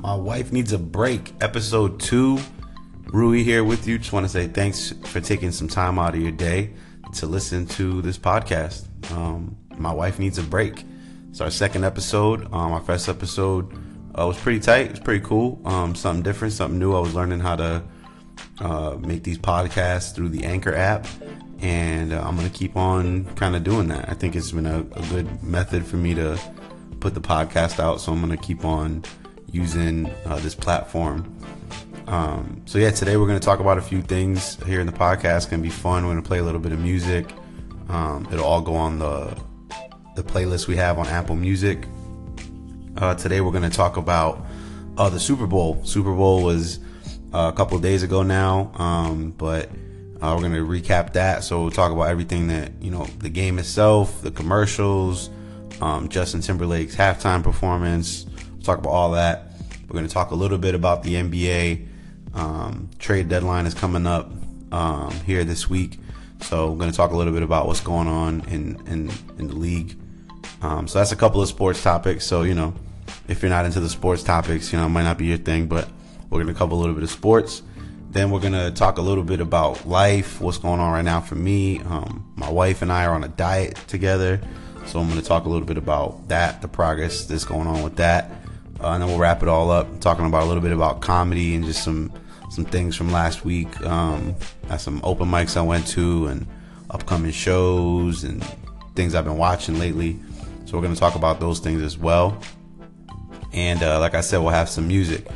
My wife needs a break. Episode two. Rui here with you. Just want to say thanks for taking some time out of your day to listen to this podcast. Um, my wife needs a break. It's our second episode. Um, our first episode uh, was pretty tight. It was pretty cool. Um, something different, something new. I was learning how to uh, make these podcasts through the Anchor app, and uh, I'm gonna keep on kind of doing that. I think it's been a, a good method for me to put the podcast out, so I'm gonna keep on using uh, this platform. Um, so yeah, today we're going to talk about a few things here in the podcast. It's going to be fun. We're going to play a little bit of music. Um, it'll all go on the the playlist we have on Apple Music. Uh, today we're going to talk about uh, the Super Bowl. Super Bowl was uh, a couple days ago now, um, but uh, we're going to recap that. So we'll talk about everything that you know, the game itself, the commercials, um, Justin Timberlake's halftime performance. Talk about all that. We're going to talk a little bit about the NBA. Um, trade deadline is coming up um, here this week, so we're going to talk a little bit about what's going on in in, in the league. Um, so that's a couple of sports topics. So you know, if you're not into the sports topics, you know, it might not be your thing, but we're going to cover a little bit of sports. Then we're going to talk a little bit about life, what's going on right now for me. Um, my wife and I are on a diet together, so I'm going to talk a little bit about that, the progress that's going on with that. Uh, and then we'll wrap it all up talking about a little bit about comedy and just some some things from last week. Um, some open mics I went to and upcoming shows and things I've been watching lately. So we're going to talk about those things as well. And uh, like I said, we'll have some music.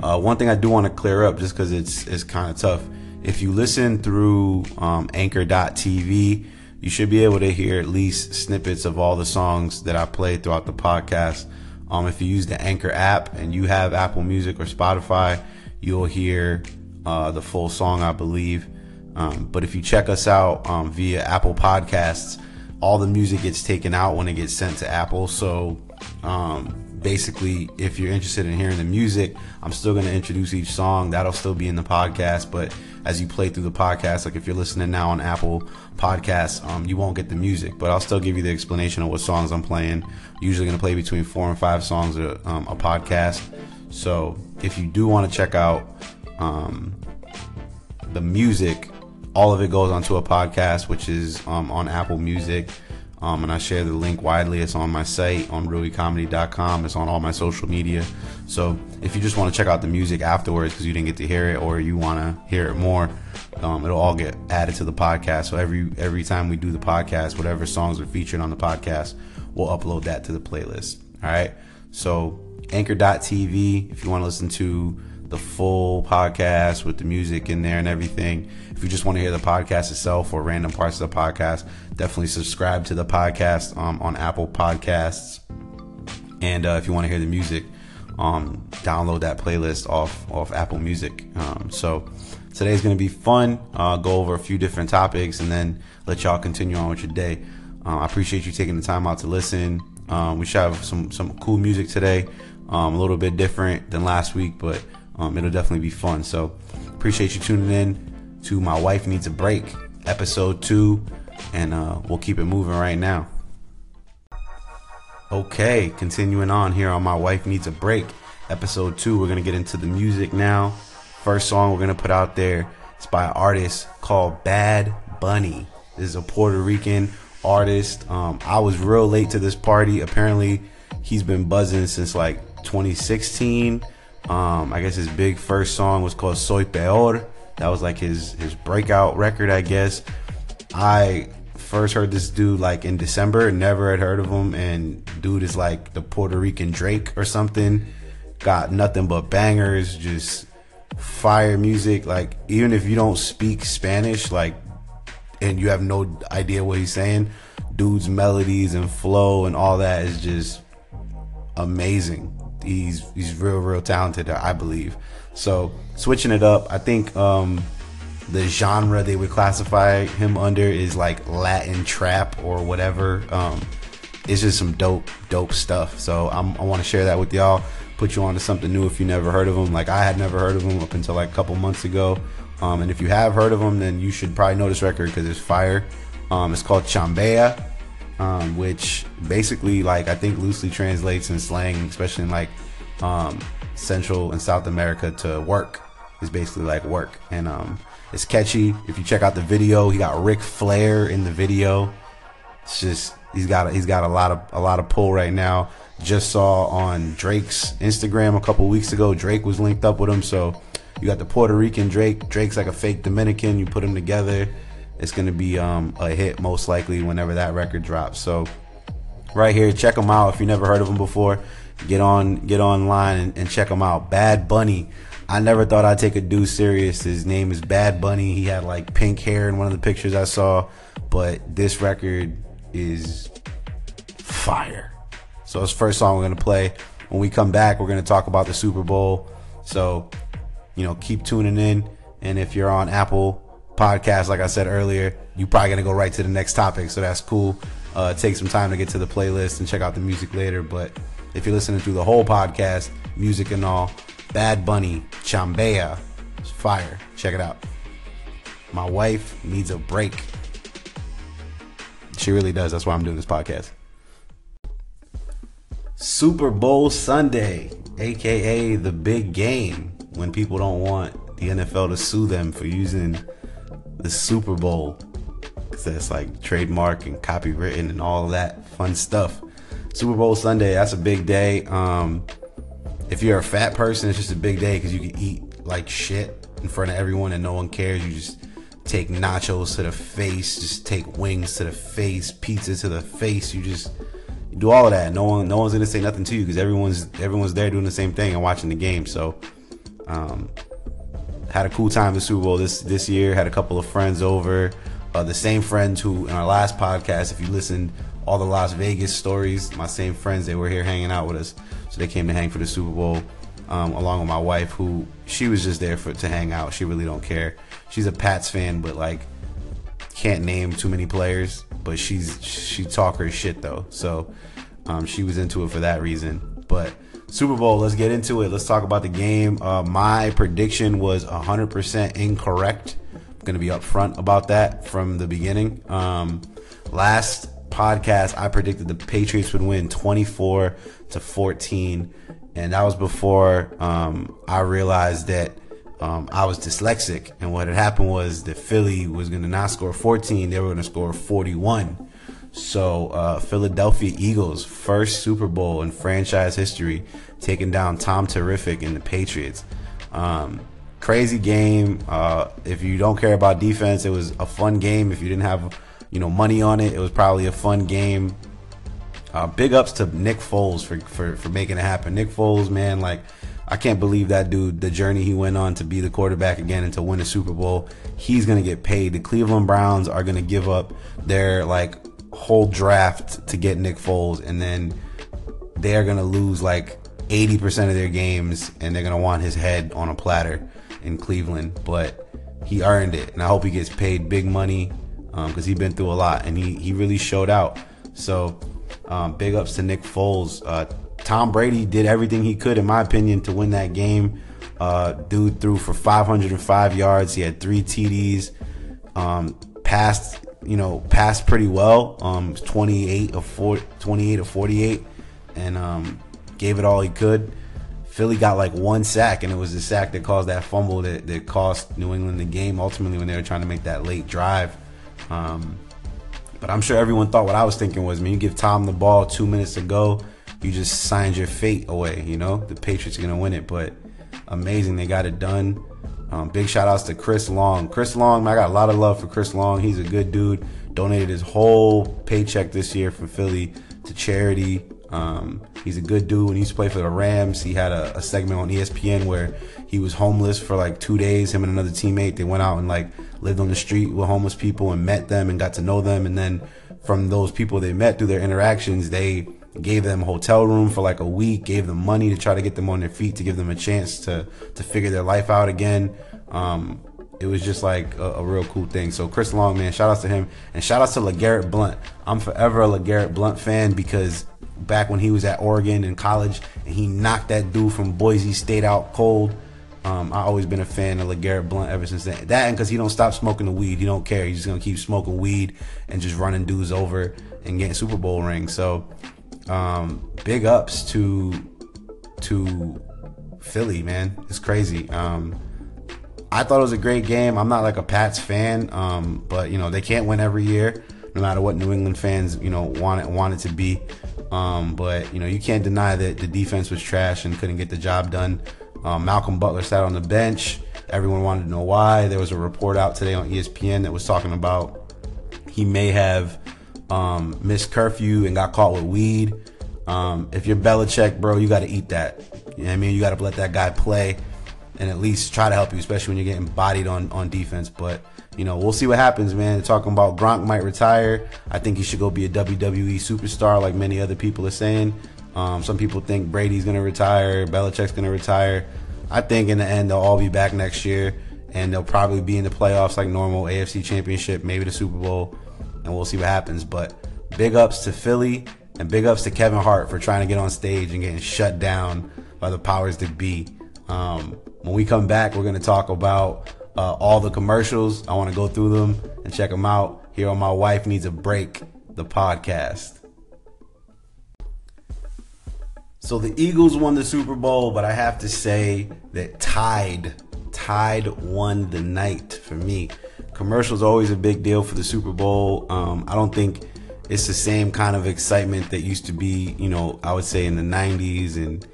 Uh, one thing I do want to clear up, just because it's it's kind of tough. If you listen through um, Anchor.tv, you should be able to hear at least snippets of all the songs that I play throughout the podcast. Um, if you use the Anchor app and you have Apple Music or Spotify, you'll hear uh, the full song, I believe. Um, but if you check us out um, via Apple Podcasts, all the music gets taken out when it gets sent to Apple. So um, basically, if you're interested in hearing the music, I'm still going to introduce each song. That'll still be in the podcast. But as you play through the podcast, like if you're listening now on Apple Podcasts, um, you won't get the music. But I'll still give you the explanation of what songs I'm playing. Usually going to play between four and five songs a, um, a podcast. So if you do want to check out um, the music, all of it goes onto a podcast, which is um, on Apple Music. Um, and I share the link widely. It's on my site on ruicomedy.com. It's on all my social media. So if you just want to check out the music afterwards because you didn't get to hear it or you want to hear it more, um, it'll all get added to the podcast. So every every time we do the podcast, whatever songs are featured on the podcast, we'll upload that to the playlist. All right. So anchor.tv if you want to listen to the full podcast with the music in there and everything. If you just want to hear the podcast itself or random parts of the podcast, definitely subscribe to the podcast um, on Apple Podcasts. And uh, if you want to hear the music, um, download that playlist off off Apple Music. Um, so today's going to be fun. Uh, go over a few different topics and then let y'all continue on with your day. Uh, I appreciate you taking the time out to listen. Um, we should have some some cool music today. Um, a little bit different than last week, but um, it'll definitely be fun. So appreciate you tuning in to My Wife Needs a Break, episode two, and uh, we'll keep it moving right now. Okay, continuing on here on My Wife Needs a Break, episode two. We're gonna get into the music now. First song we're gonna put out there is by an artist called Bad Bunny. This is a Puerto Rican artist. Um, I was real late to this party. Apparently, he's been buzzing since like 2016. Um, I guess his big first song was called Soy Peor. That was like his his breakout record, I guess. I first heard this dude like in December, never had heard of him, and dude is like the Puerto Rican Drake or something. Got nothing but bangers, just fire music. Like even if you don't speak Spanish, like and you have no idea what he's saying, dude's melodies and flow and all that is just amazing. He's he's real real talented, I believe. So switching it up, I think um, the genre they would classify him under is like Latin trap or whatever. Um, it's just some dope dope stuff. So I'm, I want to share that with y'all. Put you on to something new if you never heard of him. Like I had never heard of him up until like a couple months ago. Um, and if you have heard of him, then you should probably know this record because it's fire. Um, it's called Chambea um, which basically like I think loosely translates in slang, especially in like um, Central and South America to work. It's basically like work, and um, it's catchy. If you check out the video, he got Ric Flair in the video. It's just he's got he's got a lot of a lot of pull right now. Just saw on Drake's Instagram a couple weeks ago. Drake was linked up with him, so you got the Puerto Rican Drake. Drake's like a fake Dominican. You put them together, it's gonna be um, a hit most likely whenever that record drops. So right here, check them out if you never heard of them before. Get on get online and, and check them out. Bad Bunny. I never thought I'd take a dude serious. His name is Bad Bunny. He had like pink hair in one of the pictures I saw, but this record is fire. So it's first song we're gonna play. When we come back, we're gonna talk about the Super Bowl. So you know, keep tuning in. And if you're on Apple Podcast, like I said earlier, you're probably gonna go right to the next topic. So that's cool. Uh, take some time to get to the playlist and check out the music later. But if you're listening through the whole podcast, music and all, Bad Bunny, Chambea, fire. Check it out. My wife needs a break. She really does. That's why I'm doing this podcast. Super Bowl Sunday, aka the big game when people don't want the NFL to sue them for using the Super Bowl because that's like trademark and copywritten and all that fun stuff. Super Bowl Sunday, that's a big day. Um, if you're a fat person, it's just a big day because you can eat like shit in front of everyone and no one cares. You just take nachos to the face, just take wings to the face, pizza to the face. You just you do all of that. No one, no one's gonna say nothing to you because everyone's everyone's there doing the same thing and watching the game. So um, had a cool time in the Super Bowl this this year. Had a couple of friends over. Uh, the same friends who in our last podcast, if you listened all the Las Vegas stories, my same friends they were here hanging out with us. So they came to hang for the Super Bowl. Um, along with my wife, who she was just there for to hang out. She really don't care. She's a Pats fan, but like can't name too many players. But she's she talk her shit though, so um, she was into it for that reason. But Super Bowl, let's get into it. Let's talk about the game. Uh, my prediction was 100% incorrect. I'm going to be upfront about that from the beginning. Um, last podcast, I predicted the Patriots would win 24 to 14. And that was before um, I realized that um, I was dyslexic. And what had happened was that Philly was going to not score 14, they were going to score 41. So, uh, Philadelphia Eagles, first Super Bowl in franchise history, taking down Tom Terrific and the Patriots. Um, crazy game. Uh, if you don't care about defense, it was a fun game. If you didn't have, you know, money on it, it was probably a fun game. Uh, big ups to Nick Foles for, for, for making it happen. Nick Foles, man, like, I can't believe that dude, the journey he went on to be the quarterback again and to win a Super Bowl. He's going to get paid. The Cleveland Browns are going to give up their, like, whole draft to get Nick Foles, and then they're gonna lose like 80% of their games, and they're gonna want his head on a platter in Cleveland. But he earned it, and I hope he gets paid big money because um, he's been through a lot, and he he really showed out. So um, big ups to Nick Foles. Uh, Tom Brady did everything he could, in my opinion, to win that game. Uh, dude threw for 505 yards. He had three TDs. Um, passed you know, passed pretty well. Um, 28 of 4, 28 of 48, and um, gave it all he could. Philly got like one sack, and it was the sack that caused that fumble that, that cost New England the game ultimately when they were trying to make that late drive. Um, but I'm sure everyone thought what I was thinking was, man, you give Tom the ball two minutes to go, you just signed your fate away. You know, the Patriots are gonna win it, but amazing they got it done. Um, big shout outs to Chris Long. Chris Long, I got a lot of love for Chris Long. He's a good dude. Donated his whole paycheck this year from Philly to charity. Um, he's a good dude. When he used to play for the Rams, he had a, a, segment on ESPN where he was homeless for like two days. Him and another teammate, they went out and like lived on the street with homeless people and met them and got to know them. And then from those people they met through their interactions, they gave them hotel room for like a week, gave them money to try to get them on their feet, to give them a chance to to figure their life out again. Um, it was just like a, a, real cool thing. So Chris Long, man, shout outs to him and shout outs to LeGarrette Blunt. I'm forever a LeGarrette Blunt fan because back when he was at Oregon in college and he knocked that dude from Boise State out cold. Um, I've always been a fan of LeGarrette Blunt ever since then. That and because he don't stop smoking the weed. He don't care. He's just gonna keep smoking weed and just running dudes over and getting Super Bowl rings. So um, big ups to to Philly, man. It's crazy. Um, I thought it was a great game. I'm not like a Pats fan, um, but you know they can't win every year, no matter what New England fans you know want it want it to be. Um, but you know you can't deny that the defense was trash and couldn't get the job done. Um, Malcolm Butler sat on the bench. Everyone wanted to know why. There was a report out today on ESPN that was talking about he may have um, missed curfew and got caught with weed. Um, if you're Belichick, bro, you got to eat that. You know what I mean? You got to let that guy play and at least try to help you, especially when you're getting bodied on, on defense. But, you know, we'll see what happens, man. Talking about Gronk might retire. I think he should go be a WWE superstar like many other people are saying. Um, some people think Brady's going to retire, Belichick's going to retire. I think in the end, they'll all be back next year and they'll probably be in the playoffs like normal, AFC Championship, maybe the Super Bowl, and we'll see what happens. But big ups to Philly and big ups to Kevin Hart for trying to get on stage and getting shut down by the powers that be. Um, when we come back, we're going to talk about uh, all the commercials. I want to go through them and check them out here on My Wife Needs a Break, the podcast. So the Eagles won the Super Bowl, but I have to say that Tide, Tide won the night for me. Commercials always a big deal for the Super Bowl. Um, I don't think it's the same kind of excitement that used to be, you know, I would say in the 90s and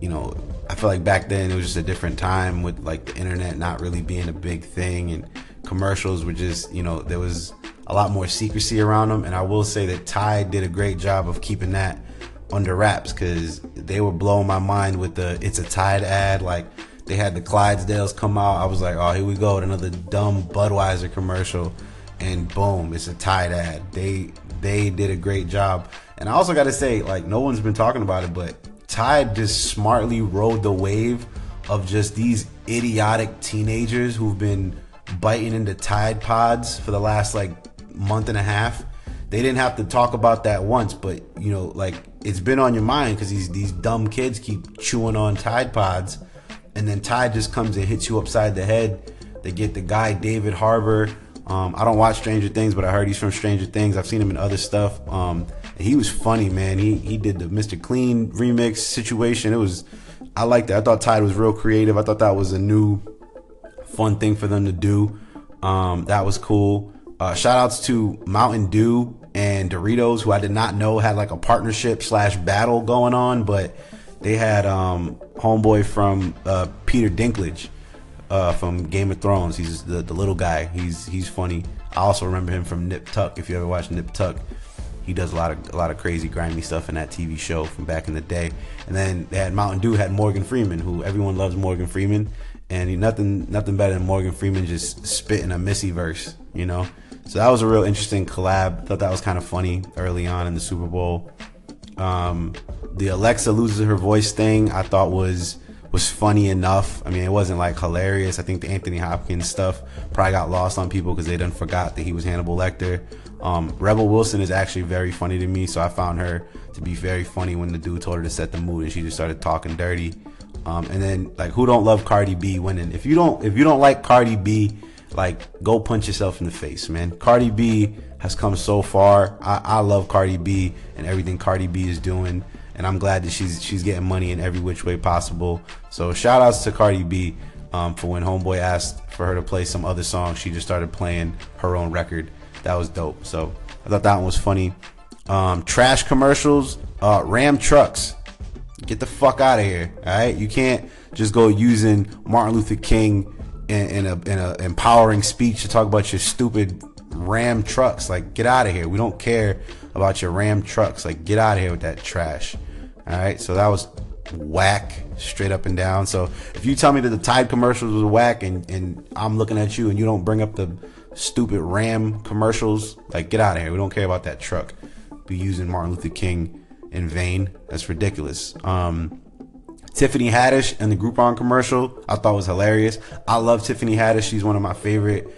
you know, I feel like back then it was just a different time with like the internet not really being a big thing and commercials were just, you know, there was a lot more secrecy around them. And I will say that Tide did a great job of keeping that under wraps because they were blowing my mind with the it's a Tide ad. Like they had the Clydesdales come out. I was like, oh, here we go, another dumb Budweiser commercial. And boom, it's a Tide ad. They they did a great job. And I also got to say, like, no one's been talking about it, but Tide just smartly rode the wave of just these idiotic teenagers who've been biting into Tide Pods for the last like month and a half. They didn't have to talk about that once, but you know, like it's been on your mind because these these dumb kids keep chewing on Tide Pods, and then Tide just comes and hits you upside the head. They get the guy David Harbour. Um, I don't watch Stranger Things, but I heard he's from Stranger Things. I've seen him in other stuff. Um, he was funny, man. He he did the Mr. Clean remix situation. It was I liked it. I thought Tide was real creative. I thought that was a new fun thing for them to do. Um, that was cool. Uh, shout outs to Mountain Dew and Doritos, who I did not know had like a partnership slash battle going on, but they had um, homeboy from uh, Peter Dinklage uh, from Game of Thrones. He's the, the little guy. He's he's funny. I also remember him from Nip Tuck. If you ever watched Nip Tuck, he does a lot of a lot of crazy grimy stuff in that TV show from back in the day. And then they had Mountain Dew had Morgan Freeman, who everyone loves Morgan Freeman, and he, nothing nothing better than Morgan Freeman just spitting a Missy verse, you know. So that was a real interesting collab. Thought that was kind of funny early on in the Super Bowl. Um, the Alexa loses her voice thing I thought was was funny enough. I mean, it wasn't like hilarious. I think the Anthony Hopkins stuff probably got lost on people because they done forgot that he was Hannibal Lecter. Um, Rebel Wilson is actually very funny to me, so I found her to be very funny when the dude told her to set the mood, and she just started talking dirty. Um, and then like, who don't love Cardi B winning? If you don't, if you don't like Cardi B, like, go punch yourself in the face, man. Cardi B has come so far. I, I love Cardi B and everything Cardi B is doing, and I'm glad that she's she's getting money in every which way possible. So shout outs to Cardi B. Um, for when Homeboy asked for her to play some other song, she just started playing her own record that was dope. So I thought that one was funny. Um, trash commercials, uh, Ram trucks. Get the fuck out of here. All right, you can't just go using Martin Luther King in, in a in a empowering speech to talk about your stupid Ram trucks. Like, get out of here. We don't care about your Ram trucks. Like, get out of here with that trash. All right, so that was whack straight up and down. So if you tell me that the Tide commercials was whack and, and I'm looking at you and you don't bring up the stupid Ram commercials. Like, get out of here. We don't care about that truck. Be using Martin Luther King in vain. That's ridiculous. Um, Tiffany Haddish and the Groupon commercial, I thought was hilarious. I love Tiffany Haddish. She's one of my favorite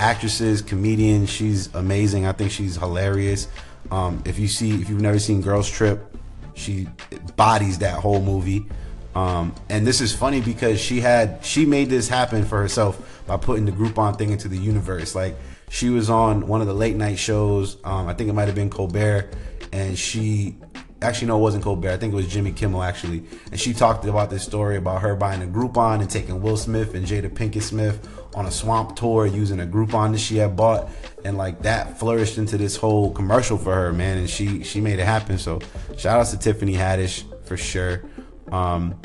actresses, comedians. She's amazing. I think she's hilarious. Um, if you see, if you've never seen Girls Trip, she bodies that whole movie. Um, and this is funny because she had she made this happen for herself by putting the Groupon thing into the universe. Like she was on one of the late night shows. Um, I think it might have been Colbert, and she actually no, it wasn't Colbert. I think it was Jimmy Kimmel actually, and she talked about this story about her buying a Groupon and taking Will Smith and Jada Pinkett Smith on a swamp tour using a Groupon that she had bought, and like that flourished into this whole commercial for her, man. And she she made it happen. So shout out to Tiffany Haddish for sure. Um,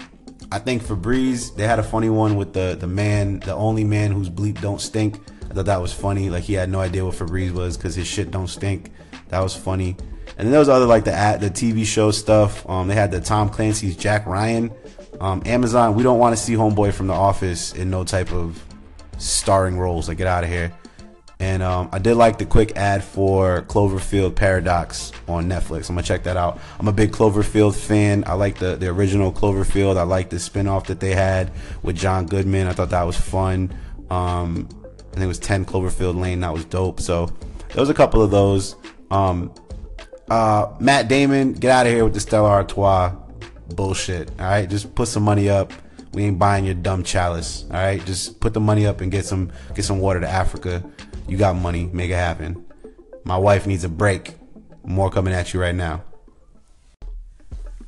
I think Febreze, they had a funny one with the the man, the only man whose bleep don't stink. I thought that was funny. Like he had no idea what Febreze was because his shit don't stink. That was funny. And then there was other like the at the TV show stuff. Um, they had the Tom Clancy's Jack Ryan. Um, Amazon, we don't want to see Homeboy from The Office in no type of starring roles. Like get out of here. And um, I did like the quick ad for Cloverfield Paradox on Netflix. I'm gonna check that out. I'm a big Cloverfield fan. I like the the original Cloverfield. I like the spinoff that they had with John Goodman. I thought that was fun. Um, I think it was 10 Cloverfield Lane. That was dope. So there was a couple of those. Um, uh, Matt Damon, get out of here with the Stella Artois bullshit. All right, just put some money up. We ain't buying your dumb chalice. All right, just put the money up and get some get some water to Africa. You got money, make it happen. My wife needs a break. More coming at you right now.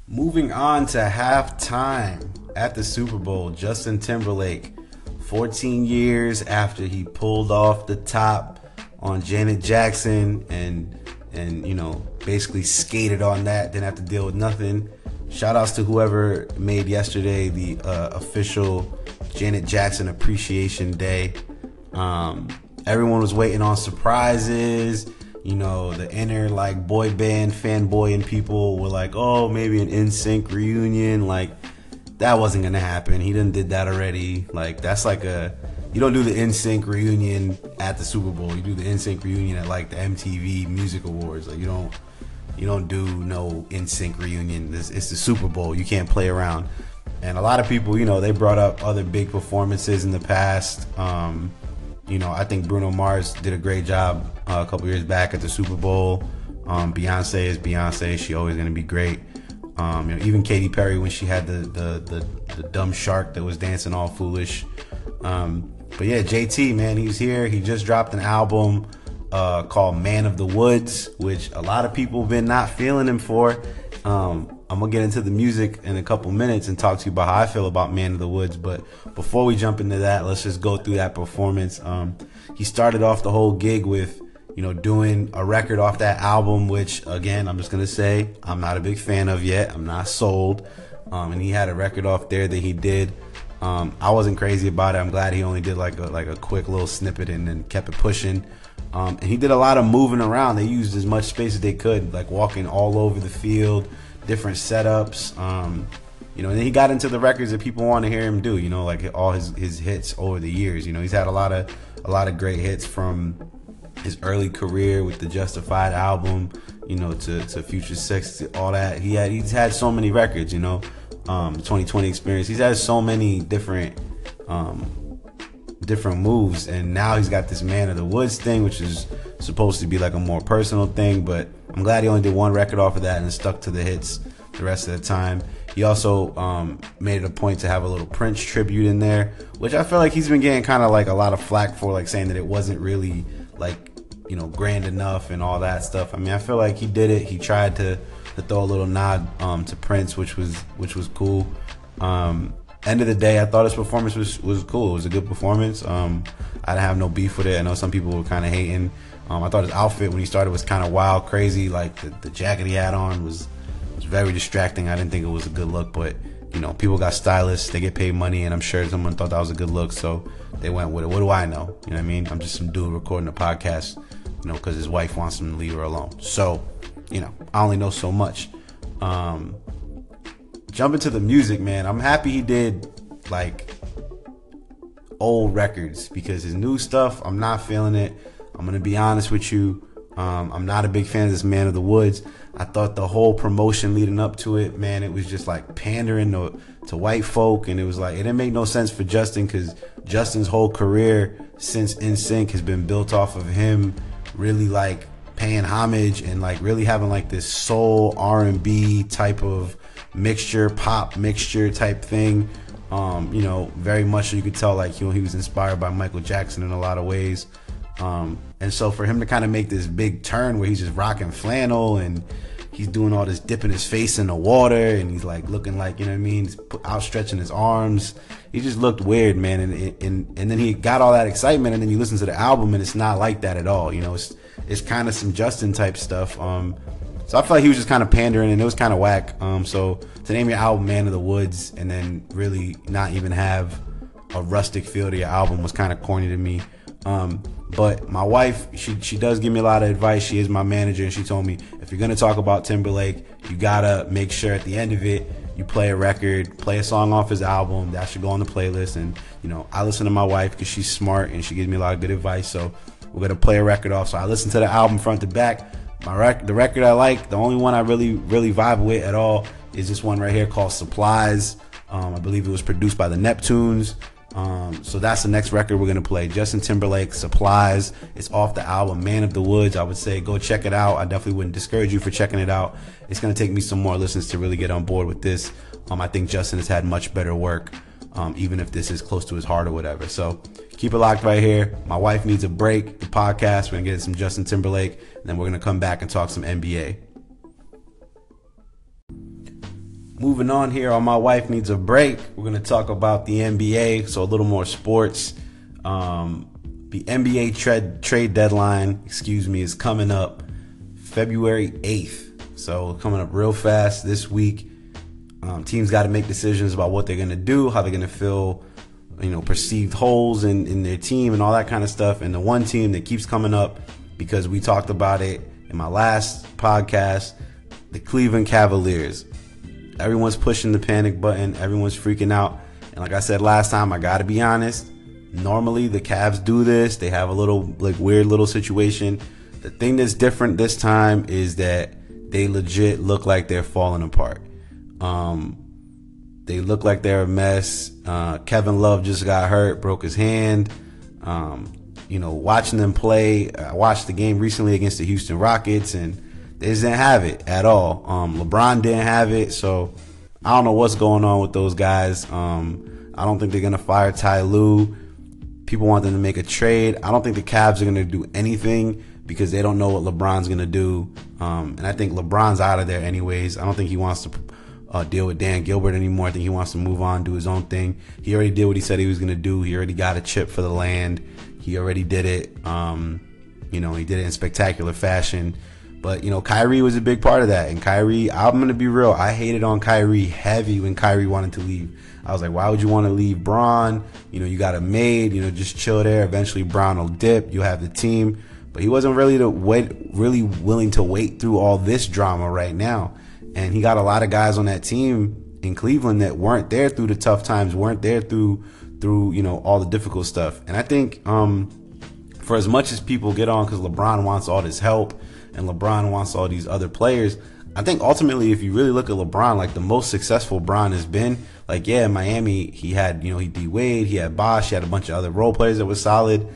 Moving on to halftime at the Super Bowl, Justin Timberlake, 14 years after he pulled off the top on Janet Jackson and and you know basically skated on that, didn't have to deal with nothing. Shout outs to whoever made yesterday the uh, official Janet Jackson Appreciation Day. Um, everyone was waiting on surprises. You know, the inner like boy band fanboy and people were like, oh, maybe an NSYNC reunion. Like, that wasn't gonna happen. He didn't did that already. Like, that's like a you don't do the NSYNC reunion at the Super Bowl. You do the NSYNC reunion at like the MTV Music Awards. Like, you don't you don't do no NSYNC reunion. It's, it's the Super Bowl. You can't play around. And a lot of people, you know, they brought up other big performances in the past. Um, you know, I think Bruno Mars did a great job uh, a couple years back at the Super Bowl. Um, Beyonce is Beyonce; she always going to be great. Um, you know, even Katy Perry when she had the, the the, the dumb shark that was dancing all foolish. Um, but yeah, JT man, he's here. He just dropped an album uh, called Man of the Woods, which a lot of people have been not feeling him for. Um, I'm gonna get into the music in a couple minutes and talk to you about how I feel about Man of the Woods. But before we jump into that, let's just go through that performance. Um, he started off the whole gig with, you know, doing a record off that album, which again, I'm just gonna say I'm not a big fan of yet. I'm not sold. Um, and he had a record off there that he did. Um, I wasn't crazy about it. I'm glad he only did like a, like a quick little snippet and then kept it pushing. Um, and he did a lot of moving around. They used as much space as they could, like walking all over the field different setups. Um, you know, and then he got into the records that people want to hear him do. You know, like all his his hits over the years. You know, he's had a lot of a lot of great hits from his early career with the Justified album. You know, to to Future Sex, to all that. He had he's had so many records. You know, um, 2020 experience. He's had so many different. Um, different moves and now he's got this man of the woods thing which is supposed to be like a more personal thing but I'm glad he only did one record off of that and stuck to the hits the rest of the time. He also um, made it a point to have a little Prince tribute in there, which I feel like he's been getting kind of like a lot of flack for, like saying that it wasn't really like you know grand enough and all that stuff. I mean, I feel like he did it. He tried to, to throw a little nod um, to Prince, which was which was cool. Um, end of the day, I thought his performance was was cool. It was a good performance. Um, I didn't have no beef with it. I know some people were kind of hating. Um, I thought his outfit when he started was kind of wild, crazy. Like the, the jacket he had on was was very distracting. I didn't think it was a good look, but you know, people got stylists, they get paid money, and I'm sure someone thought that was a good look, so they went with it. What do I know? You know what I mean? I'm just some dude recording a podcast, you know, because his wife wants him to leave her alone. So, you know, I only know so much. Um, jump into the music, man. I'm happy he did like old records because his new stuff, I'm not feeling it. I'm gonna be honest with you. Um, I'm not a big fan of this Man of the Woods. I thought the whole promotion leading up to it, man, it was just like pandering to, to white folk, and it was like it didn't make no sense for Justin because Justin's whole career since NSYNC has been built off of him really like paying homage and like really having like this soul R&B type of mixture, pop mixture type thing. Um, you know, very much you could tell like know he was inspired by Michael Jackson in a lot of ways. Um, and so for him to kind of make this big turn where he's just rocking flannel and he's doing all this dipping his face in the water and he's like looking like you know what I mean, he's outstretching his arms. He just looked weird, man. And and and then he got all that excitement, and then you listen to the album, and it's not like that at all. You know, it's it's kind of some Justin type stuff. Um, so I felt like he was just kind of pandering, and it was kind of whack. Um, so to name your album "Man of the Woods" and then really not even have a rustic feel to your album was kind of corny to me. Um, but my wife, she she does give me a lot of advice. She is my manager, and she told me if you're gonna talk about Timberlake, you gotta make sure at the end of it you play a record, play a song off his album that should go on the playlist. And you know, I listen to my wife because she's smart and she gives me a lot of good advice. So we're gonna play a record off. So I listen to the album front to back. My rec- the record I like, the only one I really really vibe with at all is this one right here called Supplies. Um, I believe it was produced by the Neptunes. Um, so that's the next record we're gonna play. Justin Timberlake Supplies. It's off the album Man of the Woods. I would say go check it out. I definitely wouldn't discourage you for checking it out. It's gonna take me some more listens to really get on board with this. Um, I think Justin has had much better work, um, even if this is close to his heart or whatever. So keep it locked right here. My wife needs a break. The podcast. We're gonna get some Justin Timberlake, then we're gonna come back and talk some NBA. Moving on here on My Wife Needs a Break, we're going to talk about the NBA, so a little more sports. Um, the NBA trade, trade deadline, excuse me, is coming up February 8th. So coming up real fast this week. Um, teams got to make decisions about what they're going to do, how they're going to fill, you know, perceived holes in, in their team and all that kind of stuff. And the one team that keeps coming up because we talked about it in my last podcast, the Cleveland Cavaliers everyone's pushing the panic button, everyone's freaking out. And like I said last time, I got to be honest. Normally the Cavs do this. They have a little like weird little situation. The thing that's different this time is that they legit look like they're falling apart. Um, they look like they're a mess. Uh, Kevin Love just got hurt, broke his hand. Um, you know, watching them play, I watched the game recently against the Houston Rockets and they just didn't have it at all. Um, LeBron didn't have it, so I don't know what's going on with those guys. Um, I don't think they're gonna fire Ty Lue. People want them to make a trade. I don't think the Cavs are gonna do anything because they don't know what LeBron's gonna do. Um, and I think LeBron's out of there anyways. I don't think he wants to uh, deal with Dan Gilbert anymore. I think he wants to move on, do his own thing. He already did what he said he was gonna do. He already got a chip for the land. He already did it. Um, you know, he did it in spectacular fashion. But you know, Kyrie was a big part of that. And Kyrie, I'm gonna be real, I hated on Kyrie heavy when Kyrie wanted to leave. I was like, why would you want to leave Bron? You know, you got a maid, you know, just chill there. Eventually Bron will dip, you have the team. But he wasn't really to wait really willing to wait through all this drama right now. And he got a lot of guys on that team in Cleveland that weren't there through the tough times, weren't there through through, you know, all the difficult stuff. And I think um for as much as people get on because LeBron wants all this help and LeBron wants all these other players. I think ultimately, if you really look at LeBron, like the most successful Bron has been, like yeah, Miami, he had you know he D Wade, he had Bosh, he had a bunch of other role players that was solid.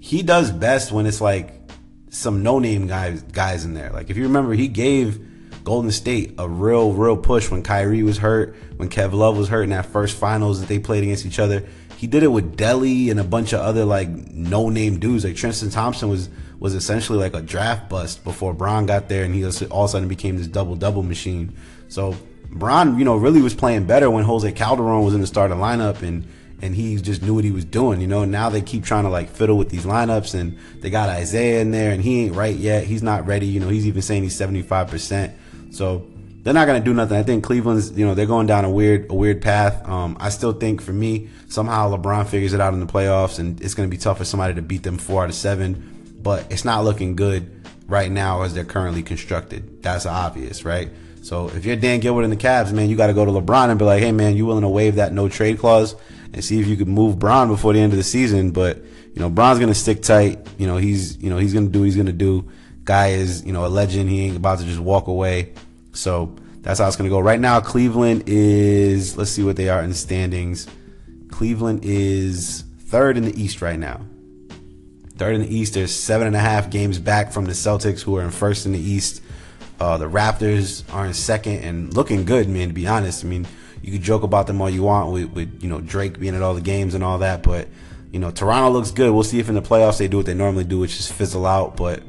He does best when it's like some no name guys guys in there. Like if you remember, he gave Golden State a real real push when Kyrie was hurt, when Kev Love was hurt in that first finals that they played against each other. He did it with Delly and a bunch of other like no name dudes. Like Tristan Thompson was was essentially like a draft bust before Bron got there, and he all of a sudden became this double double machine. So Bron, you know, really was playing better when Jose Calderon was in the starting lineup, and and he just knew what he was doing. You know, now they keep trying to like fiddle with these lineups, and they got Isaiah in there, and he ain't right yet. He's not ready. You know, he's even saying he's seventy five percent. So they're not gonna do nothing. I think Cleveland's, you know, they're going down a weird, a weird path. Um, I still think for me, somehow LeBron figures it out in the playoffs, and it's gonna be tough for somebody to beat them four out of seven but it's not looking good right now as they're currently constructed. That's obvious, right? So if you're Dan Gilbert in the Cavs, man, you got to go to LeBron and be like, hey, man, you willing to waive that no trade clause and see if you could move Bron before the end of the season. But you know, Bron's gonna stick tight. You know, he's you know he's gonna do what he's gonna do. Guy is you know a legend. He ain't about to just walk away. So that's how it's gonna go. Right now, Cleveland is let's see what they are in standings. Cleveland is third in the East right now. Third in the East. They're seven and a half games back from the Celtics, who are in first in the East. Uh, the Raptors are in second and looking good, man. To be honest, I mean, you could joke about them all you want with, with you know Drake being at all the games and all that, but you know Toronto looks good. We'll see if in the playoffs they do what they normally do, which is fizzle out. But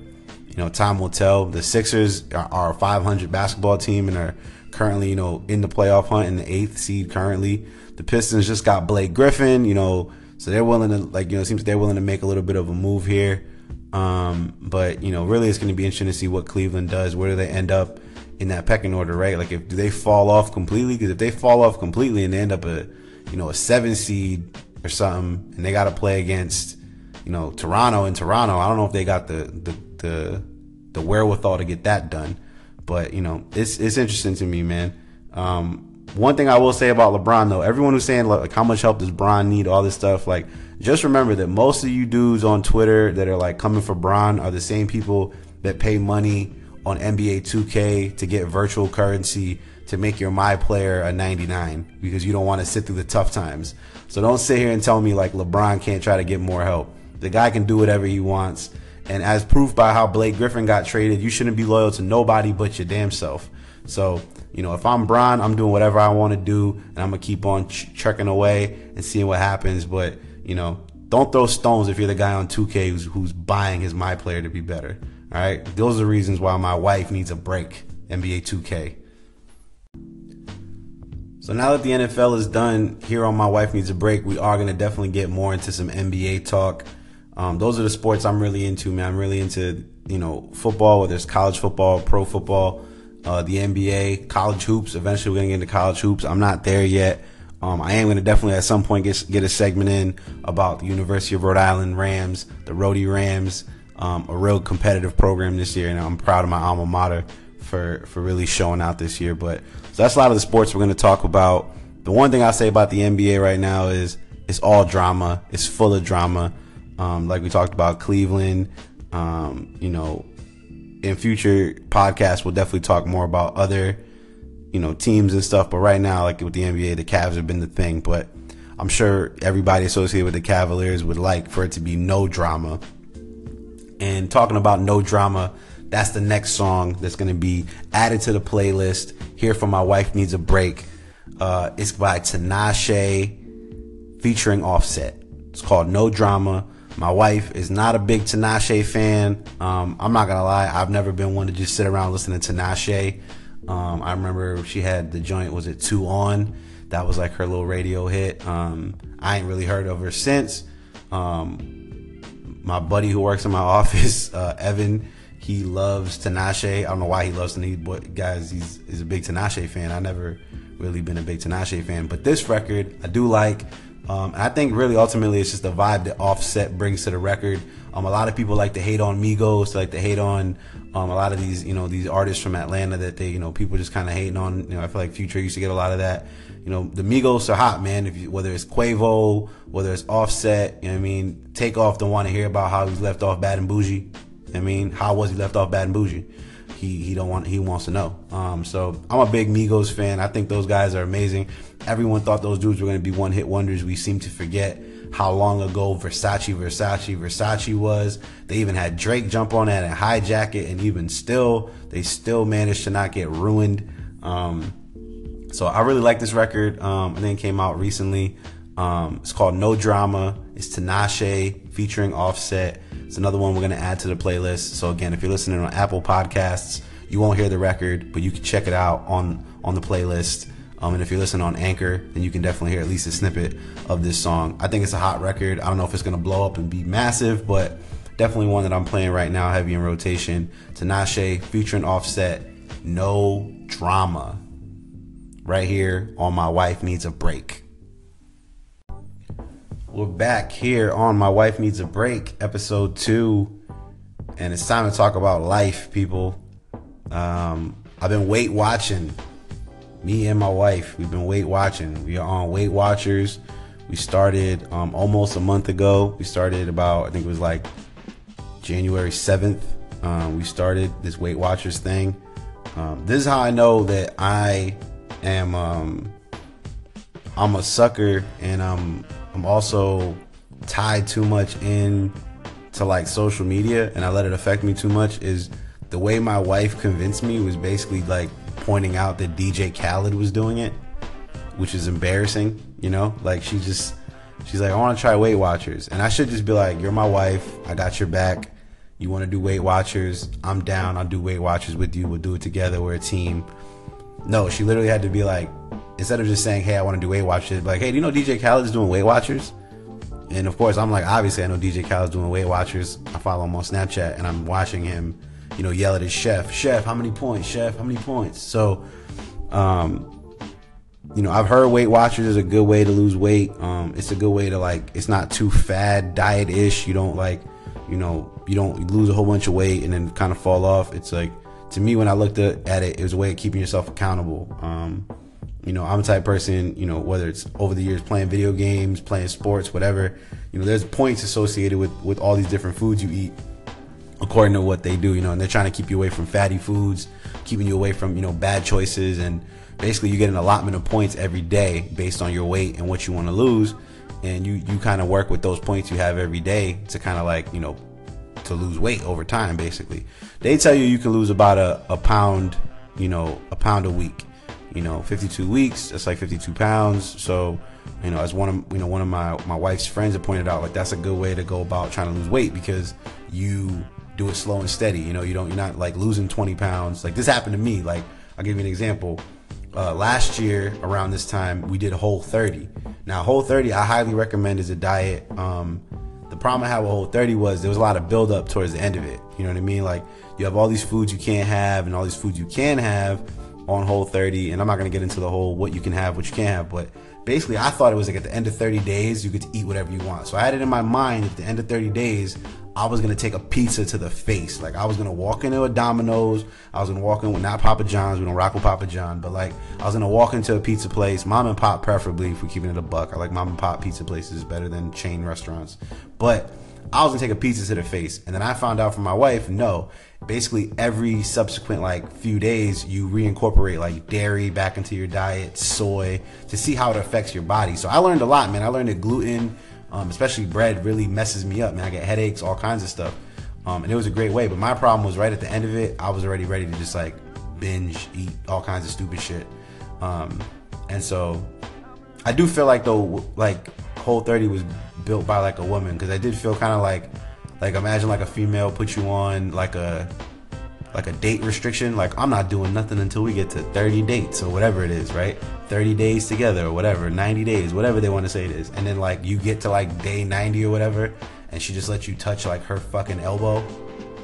you know, time will tell. The Sixers are, a 500 basketball team and are currently, you know, in the playoff hunt in the eighth seed currently. The Pistons just got Blake Griffin, you know, so they're willing to like, you know, seems they're willing to make a little bit of a move here. Um, but you know, really, it's going to be interesting to see what Cleveland does. Where do they end up in that pecking order, right? Like, if do they fall off completely? Because if they fall off completely and they end up a, you know, a seven seed or something, and they got to play against, you know, Toronto in Toronto, I don't know if they got the the the, the wherewithal to get that done. But you know, it's it's interesting to me, man. Um, one thing I will say about LeBron though, everyone who's saying like how much help does Bron need, all this stuff, like just remember that most of you dudes on Twitter that are like coming for Bron are the same people that pay money on NBA 2K to get virtual currency to make your my player a 99 because you don't want to sit through the tough times. So don't sit here and tell me like LeBron can't try to get more help. The guy can do whatever he wants. And as proof by how Blake Griffin got traded, you shouldn't be loyal to nobody but your damn self. So, you know, if I'm Bron, I'm doing whatever I want to do and I'm to keep on ch- away and seeing what happens. But you know, don't throw stones if you're the guy on 2K who's, who's buying his my player to be better. All right, those are the reasons why my wife needs a break. NBA 2K. So now that the NFL is done, here on My Wife Needs a Break, we are going to definitely get more into some NBA talk. Um, those are the sports I'm really into, man. I'm really into, you know, football, whether it's college football, pro football, uh, the NBA, college hoops. Eventually, we're going to get into college hoops. I'm not there yet. Um, I am going to definitely at some point get get a segment in about the University of Rhode Island Rams, the Rhody Rams, um, a real competitive program this year, and I'm proud of my alma mater for for really showing out this year. But so that's a lot of the sports we're going to talk about. The one thing I say about the NBA right now is it's all drama. It's full of drama. Um, like we talked about Cleveland. Um, you know, in future podcasts, we'll definitely talk more about other you know, teams and stuff. But right now, like with the NBA, the Cavs have been the thing. But I'm sure everybody associated with the Cavaliers would like for it to be no drama. And talking about no drama, that's the next song that's going to be added to the playlist. Here for my wife needs a break. Uh, it's by Tinashe featuring Offset. It's called No Drama. My wife is not a big Tinashe fan. Um, I'm not gonna lie, I've never been one to just sit around listening to Tinashe. Um, I remember she had the joint, was it Two On? That was like her little radio hit. Um, I ain't really heard of her since. Um, my buddy who works in my office, uh, Evan, he loves Tinashe. I don't know why he loves Tinashe, but guys, he's, he's a big Tinashe fan. I never really been a big Tinashe fan, but this record I do like. Um, I think really ultimately it's just the vibe that Offset brings to the record. Um, a lot of people like to hate on Migos, like to hate on um, a lot of these, you know, these artists from Atlanta that they, you know, people just kind of hating on. You know, I feel like Future used to get a lot of that. You know, the Migos are hot, man. If you, whether it's Quavo, whether it's Offset, you know I mean. Takeoff don't want to hear about how he's left off Bad and Boujee. I mean, how was he left off Bad and Boujee? He he don't want he wants to know. Um, so I'm a big Migos fan. I think those guys are amazing. Everyone thought those dudes were going to be one hit wonders. We seem to forget how long ago Versace, Versace, Versace was. They even had Drake jump on that and hijack it, and even still, they still managed to not get ruined. Um, so I really like this record. Um, and then came out recently. Um, it's called No Drama. It's Tinashe featuring Offset. It's another one we're gonna add to the playlist. So again, if you're listening on Apple Podcasts, you won't hear the record, but you can check it out on on the playlist. Um, and if you're listening on Anchor, then you can definitely hear at least a snippet of this song. I think it's a hot record. I don't know if it's gonna blow up and be massive, but definitely one that I'm playing right now, heavy in rotation. Tinashe featuring Offset, no drama. Right here on My Wife Needs a Break. We're back here on My Wife Needs a Break, episode two, and it's time to talk about life, people. Um, I've been Weight Watching me and my wife, we've been Weight Watching. We are on Weight Watchers. We started um, almost a month ago. We started about, I think it was like January 7th. Um, we started this Weight Watchers thing. Um, this is how I know that I am, um, I'm a sucker and I'm, I'm also tied too much in to like social media and I let it affect me too much is the way my wife convinced me was basically like pointing out that DJ Khaled was doing it, which is embarrassing. You know, like she just she's like, I want to try Weight Watchers, and I should just be like, you're my wife, I got your back. You want to do Weight Watchers? I'm down. I'll do Weight Watchers with you. We'll do it together. We're a team. No, she literally had to be like, instead of just saying, "Hey, I want to do Weight Watchers," like, "Hey, do you know DJ Khaled is doing Weight Watchers?" And of course, I'm like, obviously, I know DJ Khaled's doing Weight Watchers. I follow him on Snapchat, and I'm watching him, you know, yell at his chef, "Chef, how many points? Chef, how many points?" So, um, you know, I've heard Weight Watchers is a good way to lose weight. Um, it's a good way to like, it's not too fad diet ish. You don't like, you know, you don't lose a whole bunch of weight and then kind of fall off. It's like, to me, when I looked at it, it was a way of keeping yourself accountable. Um, you know, I'm the type person, you know, whether it's over the years playing video games, playing sports, whatever, you know, there's points associated with, with all these different foods you eat according to what they do, you know, and they're trying to keep you away from fatty foods, keeping you away from, you know, bad choices. And basically you get an allotment of points every day based on your weight and what you want to lose. And you, you kind of work with those points you have every day to kind of like, you know, to lose weight over time, basically. They tell you you can lose about a, a pound, you know, a pound a week. You know, 52 weeks, that's like 52 pounds. So, you know, as one of you know one of my my wife's friends had pointed out, like that's a good way to go about trying to lose weight because you do it slow and steady. You know, you don't you're not like losing 20 pounds. Like this happened to me. Like I'll give you an example. Uh, last year around this time, we did Whole 30. Now, Whole 30, I highly recommend as a diet. Um, the problem I had with Whole 30 was there was a lot of buildup towards the end of it. You know what I mean? Like you have all these foods you can't have and all these foods you can have on Whole 30. And I'm not going to get into the whole what you can have, what you can't have, but basically I thought it was like at the end of 30 days, you get to eat whatever you want. So I had it in my mind at the end of 30 days, I was gonna take a pizza to the face. Like I was gonna walk into a Domino's. I was gonna walk in with not Papa John's. We don't rock with Papa John, but like I was gonna walk into a pizza place, mom and pop preferably if we're keeping it a buck. I like mom and pop pizza places better than chain restaurants. But I was gonna take a pizza to the face, and then I found out from my wife, no. Basically, every subsequent like few days, you reincorporate like dairy back into your diet, soy, to see how it affects your body. So I learned a lot, man. I learned that gluten um, especially bread really messes me up, man. I get headaches, all kinds of stuff. Um, and it was a great way. But my problem was right at the end of it, I was already ready to just like binge, eat all kinds of stupid shit. Um, and so I do feel like though, like Whole 30 was built by like a woman because I did feel kind of like, like imagine like a female put you on like a like a date restriction. Like I'm not doing nothing until we get to 30 dates or whatever it is, right? 30 days together or whatever, 90 days, whatever they want to say it is. And then like you get to like day 90 or whatever, and she just lets you touch like her fucking elbow.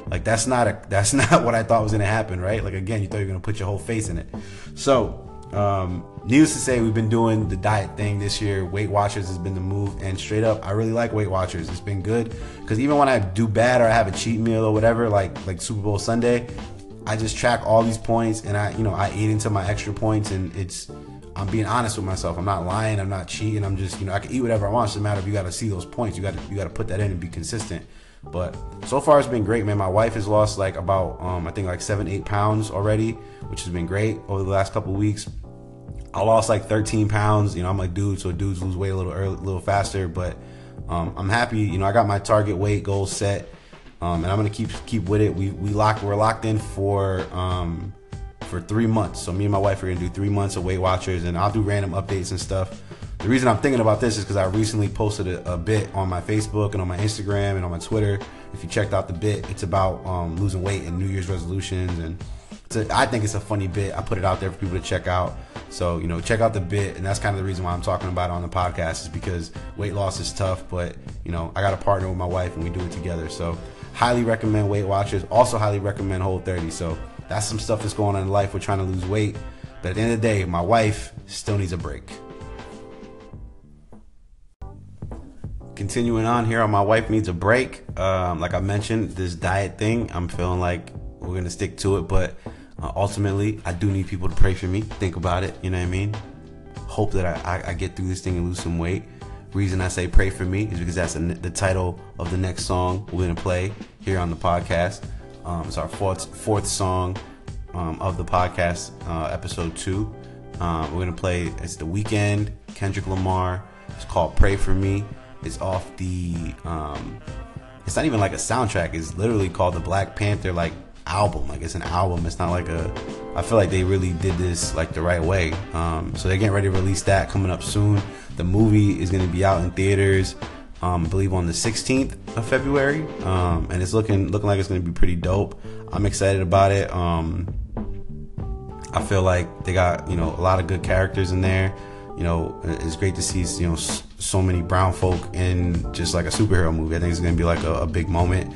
Like that's not a that's not what I thought was gonna happen, right? Like again, you thought you were gonna put your whole face in it. So um, needless to say, we've been doing the diet thing this year. Weight Watchers has been the move, and straight up, I really like Weight Watchers. It's been good because even when I do bad or I have a cheat meal or whatever, like like Super Bowl Sunday, I just track all these points and I, you know, I eat into my extra points, and it's I'm being honest with myself. I'm not lying. I'm not cheating. I'm just, you know, I can eat whatever I want. It doesn't matter if you got to see those points. You got to you got to put that in and be consistent. But so far it's been great, man. My wife has lost like about um, I think like seven, eight pounds already, which has been great over the last couple weeks. I lost like 13 pounds. You know, I'm a dude, so dudes lose weight a little early, a little faster. But um, I'm happy. You know, I got my target weight goal set, um, and I'm gonna keep keep with it. We we locked we're locked in for um, for three months. So me and my wife are gonna do three months of Weight Watchers, and I'll do random updates and stuff. The reason I'm thinking about this is because I recently posted a, a, bit on my Facebook and on my Instagram and on my Twitter. If you checked out the bit, it's about um, losing weight and New Year's resolutions and a, I think it's a funny bit. I put it out there for people to check out. So, you know, check out the bit. And that's kind of the reason why I'm talking about it on the podcast is because weight loss is tough, but, you know, I got a partner with my wife and we do it together. So, highly recommend Weight Watchers. Also, highly recommend Whole 30. So, that's some stuff that's going on in life. We're trying to lose weight. But at the end of the day, my wife still needs a break. Continuing on here on My Wife Needs a Break. Um, like I mentioned, this diet thing, I'm feeling like we're to stick to it. But uh, ultimately, I do need people to pray for me. Think about it. You know what I mean? Hope that I, I, I get through this thing and lose some weight. Reason I say pray for me is because that's a, the title of the next song we're gonna play here on the podcast. Um, it's our fourth fourth song um, of the podcast, uh, episode two. Um, we're gonna play. It's the Weeknd Kendrick Lamar. It's called "Pray for Me." It's off the. Um, it's not even like a soundtrack. It's literally called the Black Panther like album. Like it's an album. It's not like a. I feel like they really did this like the right way. Um, so they're getting ready to release that coming up soon. The movie is going to be out in theaters um, I believe on the 16th of February, um, and it's looking looking like it's going to be pretty dope. I'm excited about it. Um, I feel like they got you know a lot of good characters in there. You know, it's great to see you know so many brown folk in just like a superhero movie. I think it's going to be like a, a big moment.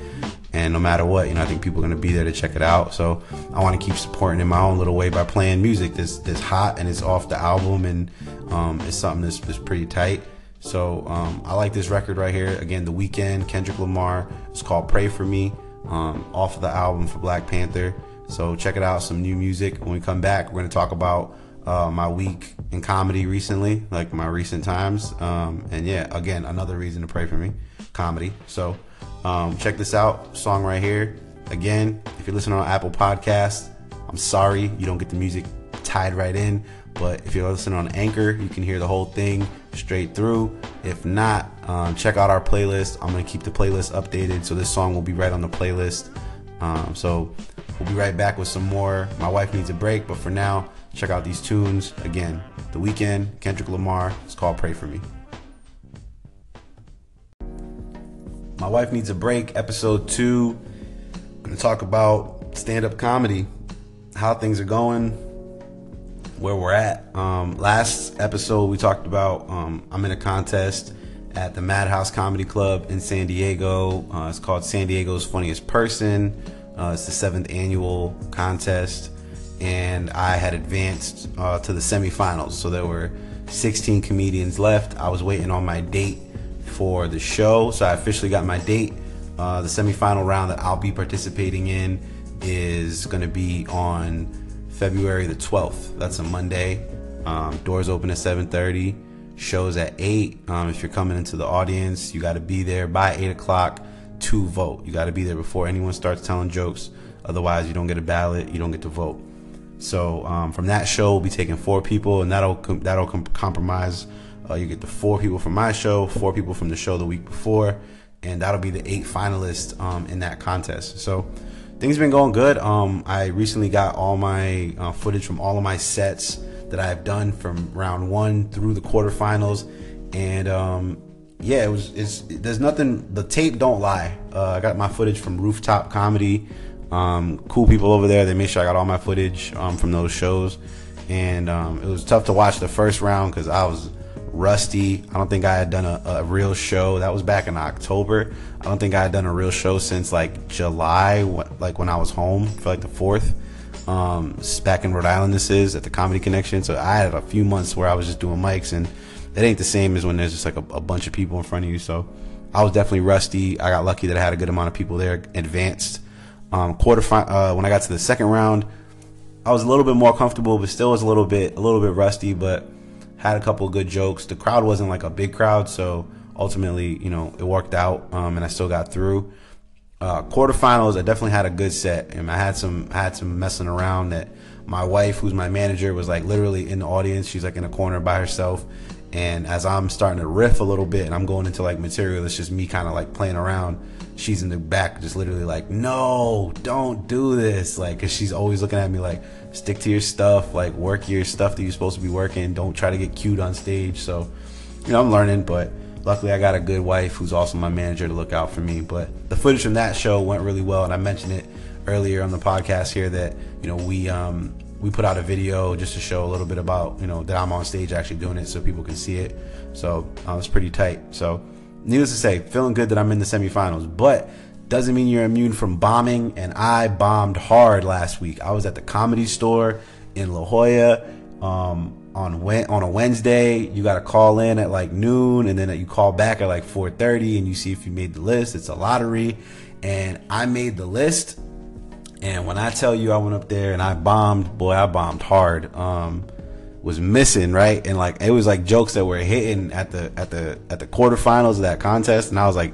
And no matter what, you know, I think people are going to be there to check it out. So I want to keep supporting in my own little way by playing music that's, that's hot and it's off the album and um, it's something that's, that's pretty tight. So um, I like this record right here. Again, The Weeknd, Kendrick Lamar. It's called Pray for Me, um, off of the album for Black Panther. So check it out. Some new music. When we come back, we're going to talk about uh, my week in comedy recently, like my recent times. Um, and yeah, again, another reason to pray for me, comedy. So um, check this out, song right here. Again, if you're listening on Apple Podcasts, I'm sorry you don't get the music tied right in. But if you're listening on Anchor, you can hear the whole thing straight through. If not, um, check out our playlist. I'm going to keep the playlist updated. So this song will be right on the playlist. Um, so we'll be right back with some more. My wife needs a break. But for now, check out these tunes. Again, The Weeknd, Kendrick Lamar. It's called Pray For Me. My wife needs a break. Episode two. I'm going to talk about stand up comedy, how things are going, where we're at. Um, last episode, we talked about um, I'm in a contest at the Madhouse Comedy Club in San Diego. Uh, it's called San Diego's Funniest Person. Uh, it's the seventh annual contest, and I had advanced uh, to the semifinals. So there were 16 comedians left. I was waiting on my date for the show, so I officially got my date. Uh, the semifinal round that I'll be participating in is going to be on February the 12th. That's a Monday. Um, doors open at 7:30. Shows at eight. Um, if you're coming into the audience, you got to be there by eight o'clock to vote. You got to be there before anyone starts telling jokes. Otherwise, you don't get a ballot. You don't get to vote. So um, from that show, we'll be taking four people, and that'll com- that'll com- compromise. Uh, you get the four people from my show, four people from the show the week before, and that'll be the eight finalists um, in that contest. So things been going good. Um, I recently got all my uh, footage from all of my sets that I've done from round one through the quarterfinals, and um, yeah, it was. It's there's nothing. The tape don't lie. Uh, I got my footage from Rooftop Comedy. Um, cool people over there. They made sure I got all my footage um, from those shows, and um, it was tough to watch the first round because I was rusty. I don't think I had done a, a, real show. That was back in October. I don't think I had done a real show since like July, like when I was home for like the fourth. Um, back in Rhode Island, this is at the Comedy Connection. So I had a few months where I was just doing mics, and it ain't the same as when there's just like a, a bunch of people in front of you. So I was definitely rusty. I got lucky that I had a good amount of people there advanced. Um, quarter uh, when I got to the second round, I was a little bit more comfortable, but still was a little bit a little bit rusty. But had a couple good jokes. The crowd wasn't like a big crowd, so ultimately, you know, it worked out, um, and I still got through. Uh, quarterfinals, I definitely had a good set, and I had some had some messing around that my wife, who's my manager, was like literally in the audience. She's like in a corner by herself, and as I'm starting to riff a little bit, and I'm going into like material, it's just me kind of like playing around. She's in the back, just literally like, "No, don't do this!" Like, cause she's always looking at me like, stick to your stuff, like work your stuff that you're supposed to be working. Don't try to get cute on stage. So, you know, I'm learning, but luckily I got a good wife who's also my manager to look out for me. But the footage from that show went really well, and I mentioned it earlier on the podcast here that you know we um, we put out a video just to show a little bit about you know that I'm on stage actually doing it so people can see it. So uh, it's pretty tight. So needless to say, feeling good that I'm in the semifinals, but doesn't mean you're immune from bombing. And I bombed hard last week. I was at the comedy store in La Jolla um, on on a Wednesday. You got to call in at like noon, and then you call back at like 4:30, and you see if you made the list. It's a lottery, and I made the list. And when I tell you I went up there and I bombed, boy, I bombed hard. Um, was missing right and like it was like jokes that were hitting at the at the at the quarterfinals of that contest and i was like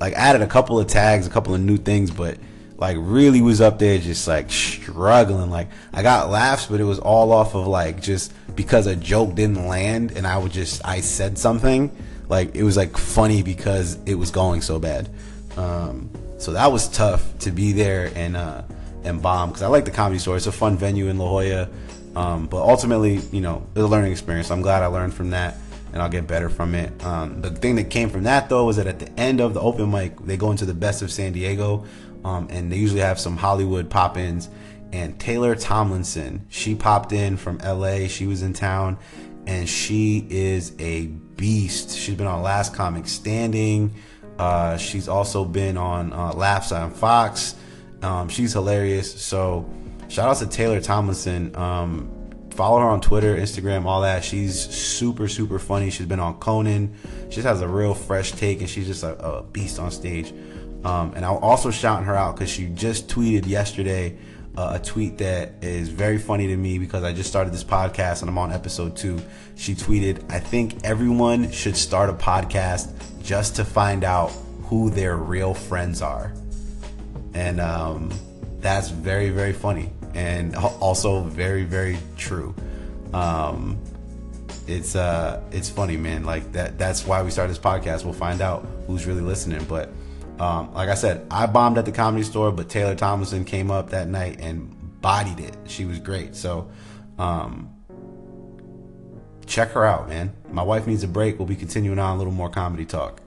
like added a couple of tags, a couple of new things, but like really was up there just like struggling. Like I got laughs, but it was all off of like just because a joke didn't land and I would just I said something. Like it was like funny because it was going so bad. Um, so that was tough to be there and uh, and bomb because I like the comedy store. It's a fun venue in La Jolla. Um, but ultimately, you know, it was a learning experience. I'm glad I learned from that and I'll get better from it. Um, the thing that came from that though was that at the end of the open mic, they go into the best of San Diego, um, and they usually have some Hollywood pop-ins. And Taylor Tomlinson, she popped in from LA. She was in town, and she is a beast. She's been on Last Comic Standing. Uh, she's also been on uh, Laughs on Fox. Um, she's hilarious. So shout out to Taylor Tomlinson. Um, follow her on Twitter, Instagram, all that. She's super, super funny. She's been on Conan. She just has a real fresh take, and she's just a, a beast on stage. Um, and I'll also shout her out because she just tweeted yesterday uh, a tweet that is very funny to me because I just started this podcast and I'm on episode two. She tweeted, I think everyone should start a podcast just to find out who their real friends are. And um, that's very, very funny and also very, very true. Um, it's uh, it's funny, man. Like that. That's why we started this podcast. We'll find out who's really listening. But um, like I said, I bombed at the comedy store, but Taylor Tomlinson came up that night and bodied it. She was great. So um, check her out, man. My wife needs a break. We'll be continuing on a little more comedy talk.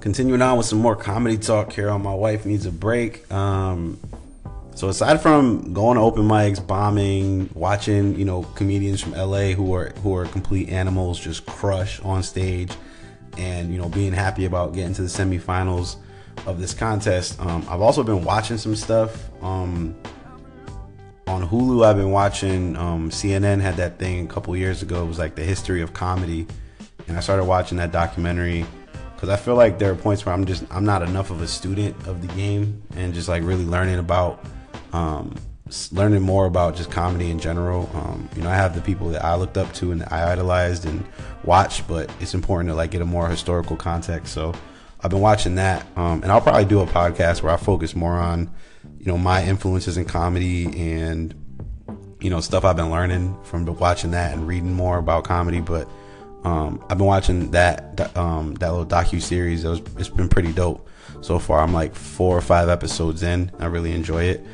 Continuing on with some more comedy talk here on My Wife Needs a Break. Um, so aside from going to open mics, bombing, watching, you know, comedians from LA who are who are complete animals just crush on stage and you know being happy about getting to the semifinals of this contest. Um, I've also been watching some stuff um, on Hulu. I've been watching um, CNN had that thing a couple years ago. It was like the history of comedy, and I started watching that documentary because I feel like there are points where I'm just I'm not enough of a student of the game and just like really learning about. Um, learning more about just comedy in general. Um, you know, I have the people that I looked up to and I idolized and watched, but it's important to like get a more historical context. So I've been watching that, um, and I'll probably do a podcast where I focus more on, you know, my influences in comedy and, you know, stuff I've been learning from watching that and reading more about comedy. But um, I've been watching that um, that little docu series. It it's been pretty dope so far. I'm like four or five episodes in. I really enjoy it.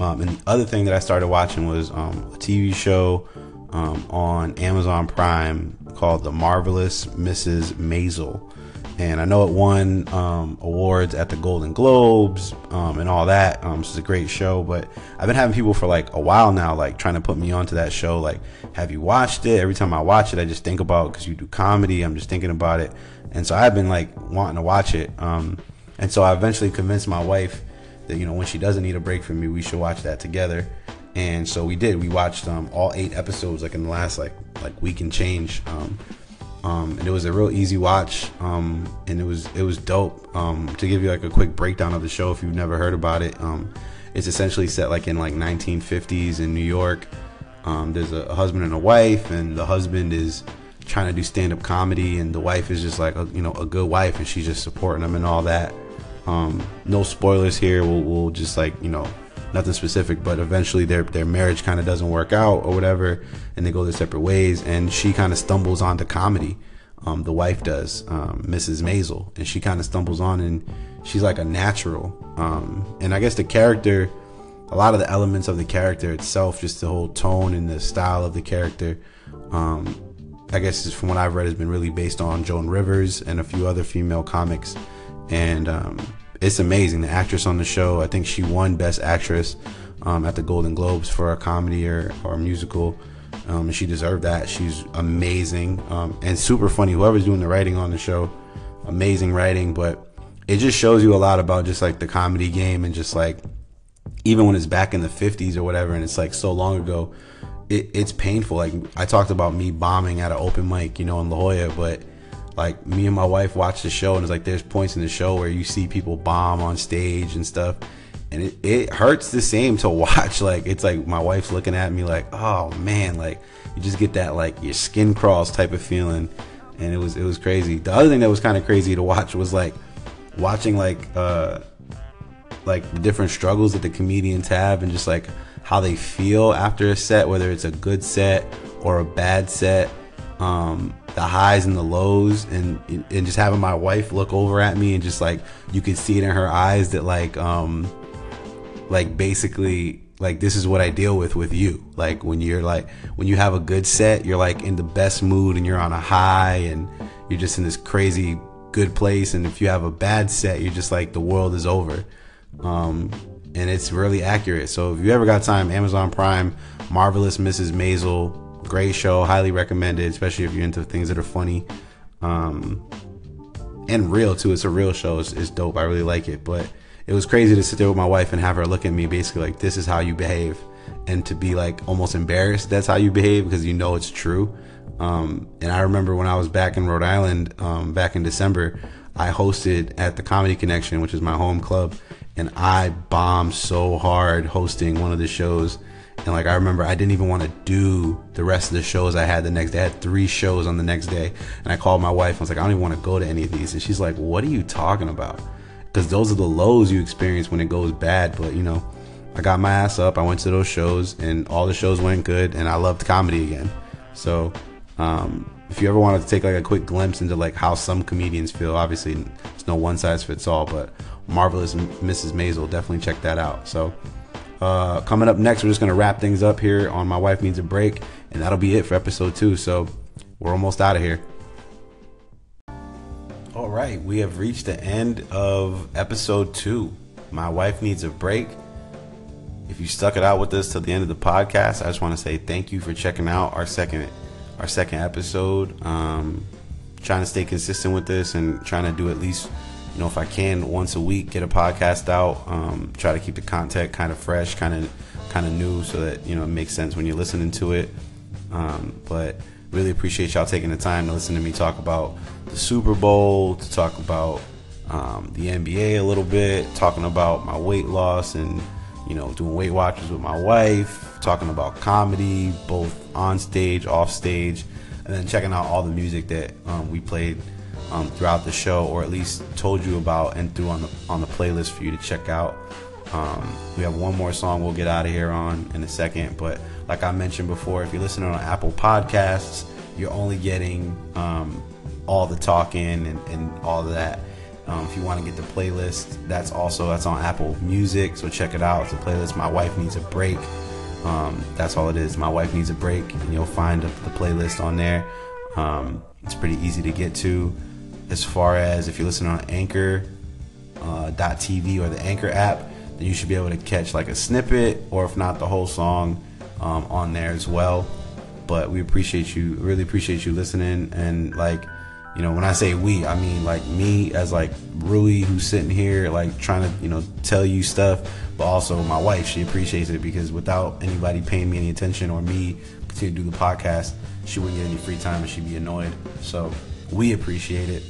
Um, and the other thing that I started watching was um, a TV show um, on Amazon Prime called The Marvelous Mrs. Maisel. And I know it won um, awards at the Golden Globes um, and all that. Um, this is a great show, but I've been having people for like a while now, like trying to put me onto that show. Like, have you watched it? Every time I watch it, I just think about because you do comedy. I'm just thinking about it, and so I've been like wanting to watch it. Um, and so I eventually convinced my wife that you know when she doesn't need a break from me, we should watch that together. And so we did. We watched um, all eight episodes like in the last like like week and change. Um, um, and it was a real easy watch. Um, and it was it was dope. Um, to give you like a quick breakdown of the show, if you've never heard about it, um, it's essentially set like in like 1950s in New York. Um, there's a, a husband and a wife, and the husband is trying to do stand-up comedy, and the wife is just like a, you know a good wife, and she's just supporting him and all that. Um, no spoilers here. We'll, we'll just like you know nothing specific, but eventually their their marriage kind of doesn't work out or whatever, and they go their separate ways. And she kind of stumbles onto comedy. Um, the wife does, um, Mrs. Maisel, and she kind of stumbles on, and she's like a natural. Um, and I guess the character, a lot of the elements of the character itself, just the whole tone and the style of the character, um, I guess from what I've read, has been really based on Joan Rivers and a few other female comics and um, it's amazing. The actress on the show, I think she won Best Actress um, at the Golden Globes for a comedy or, or a musical. Um, she deserved that. She's amazing um, and super funny. Whoever's doing the writing on the show, amazing writing. But it just shows you a lot about just like the comedy game and just like even when it's back in the 50s or whatever and it's like so long ago, it, it's painful. Like I talked about me bombing at an open mic, you know, in La Jolla, but like me and my wife watch the show and it's like there's points in the show where you see people bomb on stage and stuff and it, it hurts the same to watch. Like it's like my wife's looking at me like oh man like you just get that like your skin crawls type of feeling and it was it was crazy. The other thing that was kind of crazy to watch was like watching like uh like the different struggles that the comedians have and just like how they feel after a set whether it's a good set or a bad set. Um, the highs and the lows, and and just having my wife look over at me and just like you could see it in her eyes that like um, like basically like this is what I deal with with you. Like when you're like when you have a good set, you're like in the best mood and you're on a high and you're just in this crazy good place. And if you have a bad set, you're just like the world is over. Um, and it's really accurate. So if you ever got time, Amazon Prime, Marvelous Mrs. Maisel, great show, highly recommended, especially if you're into things that are funny. Um, and real too. It's a real show. It's, it's dope. I really like it. But it was crazy to sit there with my wife and have her look at me basically like this is how you behave and to be like almost embarrassed that's how you behave because you know it's true um, and i remember when i was back in rhode island um, back in december i hosted at the comedy connection which is my home club and i bombed so hard hosting one of the shows and like i remember i didn't even want to do the rest of the shows i had the next day i had three shows on the next day and i called my wife i was like i don't even want to go to any of these and she's like what are you talking about because those are the lows you experience when it goes bad. But you know, I got my ass up. I went to those shows, and all the shows went good, and I loved comedy again. So, um, if you ever wanted to take like a quick glimpse into like how some comedians feel, obviously it's no one size fits all, but marvelous Mrs. Maisel, definitely check that out. So. Uh, coming up next, we're just gonna wrap things up here on My Wife Needs a Break, and that'll be it for episode two. So we're almost out of here. All right, we have reached the end of episode two. My wife needs a break. If you stuck it out with us till the end of the podcast, I just want to say thank you for checking out our second our second episode. Um, trying to stay consistent with this and trying to do at least, you know, if I can, once a week, get a podcast out. Um, try to keep the content kind of fresh, kind of kind of new, so that you know it makes sense when you're listening to it. Um, but really appreciate y'all taking the time to listen to me talk about the Super Bowl, to talk about um, the NBA a little bit, talking about my weight loss and you know doing Weight Watchers with my wife, talking about comedy both on stage, off stage, and then checking out all the music that um, we played um, throughout the show, or at least told you about and threw on the on the playlist for you to check out. Um, we have one more song we'll get out of here on in a second, but like I mentioned before, if you're listening on Apple Podcasts, you're only getting um, all the talking and, and all of that. Um, if you want to get the playlist, that's also that's on Apple Music, so check it out. It's a playlist. My wife needs a break. Um, that's all it is. My wife needs a break, and you'll find the, playlist on there. Um, it's pretty easy to get to. As far as if you listen on Anchor uh, .tv or the Anchor app, then you should be able to catch like a snippet, or if not, the whole song um, on there as well. But we appreciate you, really appreciate you listening, and like you know, when I say we, I mean like me as like Rui who's sitting here like trying to, you know, tell you stuff, but also my wife, she appreciates it because without anybody paying me any attention or me to do the podcast, she wouldn't get any free time and she'd be annoyed. So we appreciate it.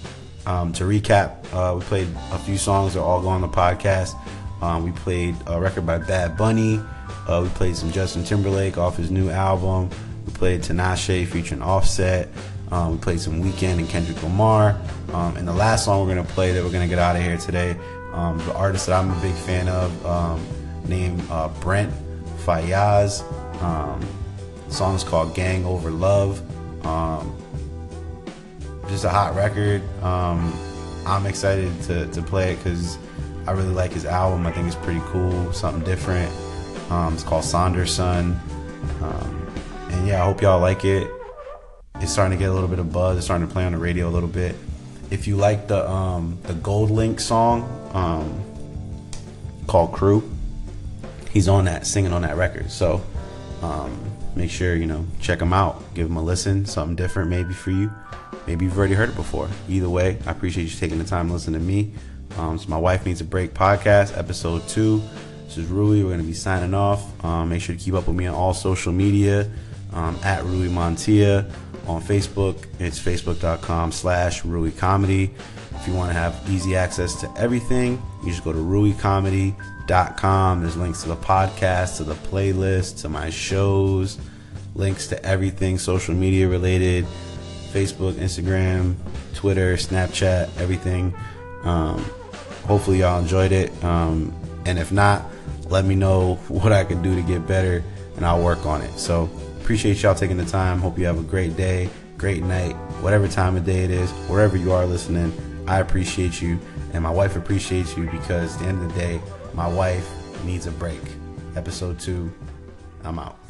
Um, to recap, uh, we played a few songs that all go on the podcast. Um, we played a record by Bad Bunny. Uh, we played some Justin Timberlake off his new album. We played Tinashe featuring Offset. Um, we played some Weeknd and Kendrick Lamar. Um, and the last song we're going to play that we're going to get out of here today, um, the artist that I'm a big fan of, um, named uh, Brent Faiyaz. Um, the song is called Gang Over Love. Um, just a hot record. I'm excited to, to play it because I really like his album. I think it's pretty cool, something different. it's called Sonder Son. and yeah, I hope y'all like it it's starting to get a little bit of buzz. It's starting to play on the radio a little bit. If you like the um, the GoldLink song um, called Crew, he's on that singing on that record. So um, make sure you know check him out, give him a listen. Something different maybe for you. Maybe you've already heard it before. Either way, I appreciate you taking the time to listen to me. Um, so my wife needs a break podcast episode two. This is Rui. We're gonna be signing off. Um, make sure to keep up with me on all social media um, at Rui Montia on Facebook. It's facebook.com slash Rui Comedy. If you want to have easy access to everything, you just go to ruicomedy.com. There's links to the podcast, to the playlist, to my shows, links to everything social media related Facebook, Instagram, Twitter, Snapchat, everything. Um, hopefully, y'all enjoyed it. Um, and if not, let me know what I can do to get better, and I'll work on it. So, Appreciate y'all taking the time. Hope you have a great day, great night, whatever time of day it is, wherever you are listening. I appreciate you, and my wife appreciates you because at the end of the day, my wife needs a break. episode two. I'm out.